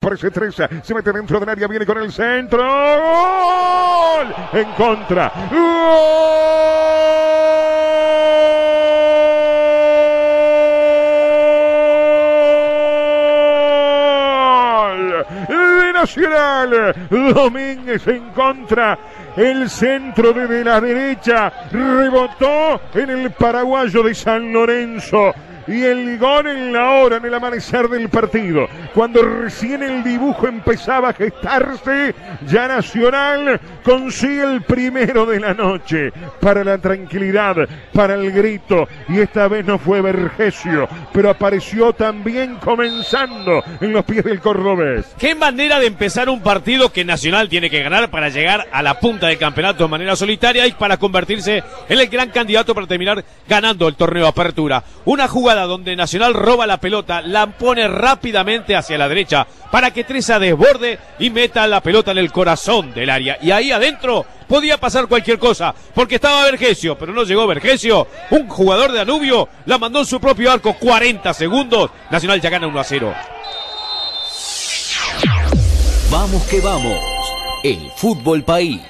Por ese 3 se mete dentro del área, viene con el centro. ¡Gol! En contra. ¡Gol! De Nacional. Domínguez en contra. El centro desde la derecha rebotó en el paraguayo de San Lorenzo y el gol en la hora, en el amanecer del partido. Cuando recién el dibujo empezaba a gestarse, ya Nacional consigue el primero de la noche para la tranquilidad, para el grito. Y esta vez no fue Vergesio, pero apareció también comenzando en los pies del cordobés. Qué manera de empezar un partido que Nacional tiene que ganar para llegar a la punta del campeonato de manera solitaria y para convertirse en el gran candidato para terminar ganando el torneo de apertura. Una donde Nacional roba la pelota, la pone rápidamente hacia la derecha para que Treza desborde y meta la pelota en el corazón del área. Y ahí adentro podía pasar cualquier cosa, porque estaba Vergesio, pero no llegó Vergesio. Un jugador de Anubio la mandó en su propio arco 40 segundos. Nacional ya gana 1 a 0. Vamos que vamos. El fútbol país.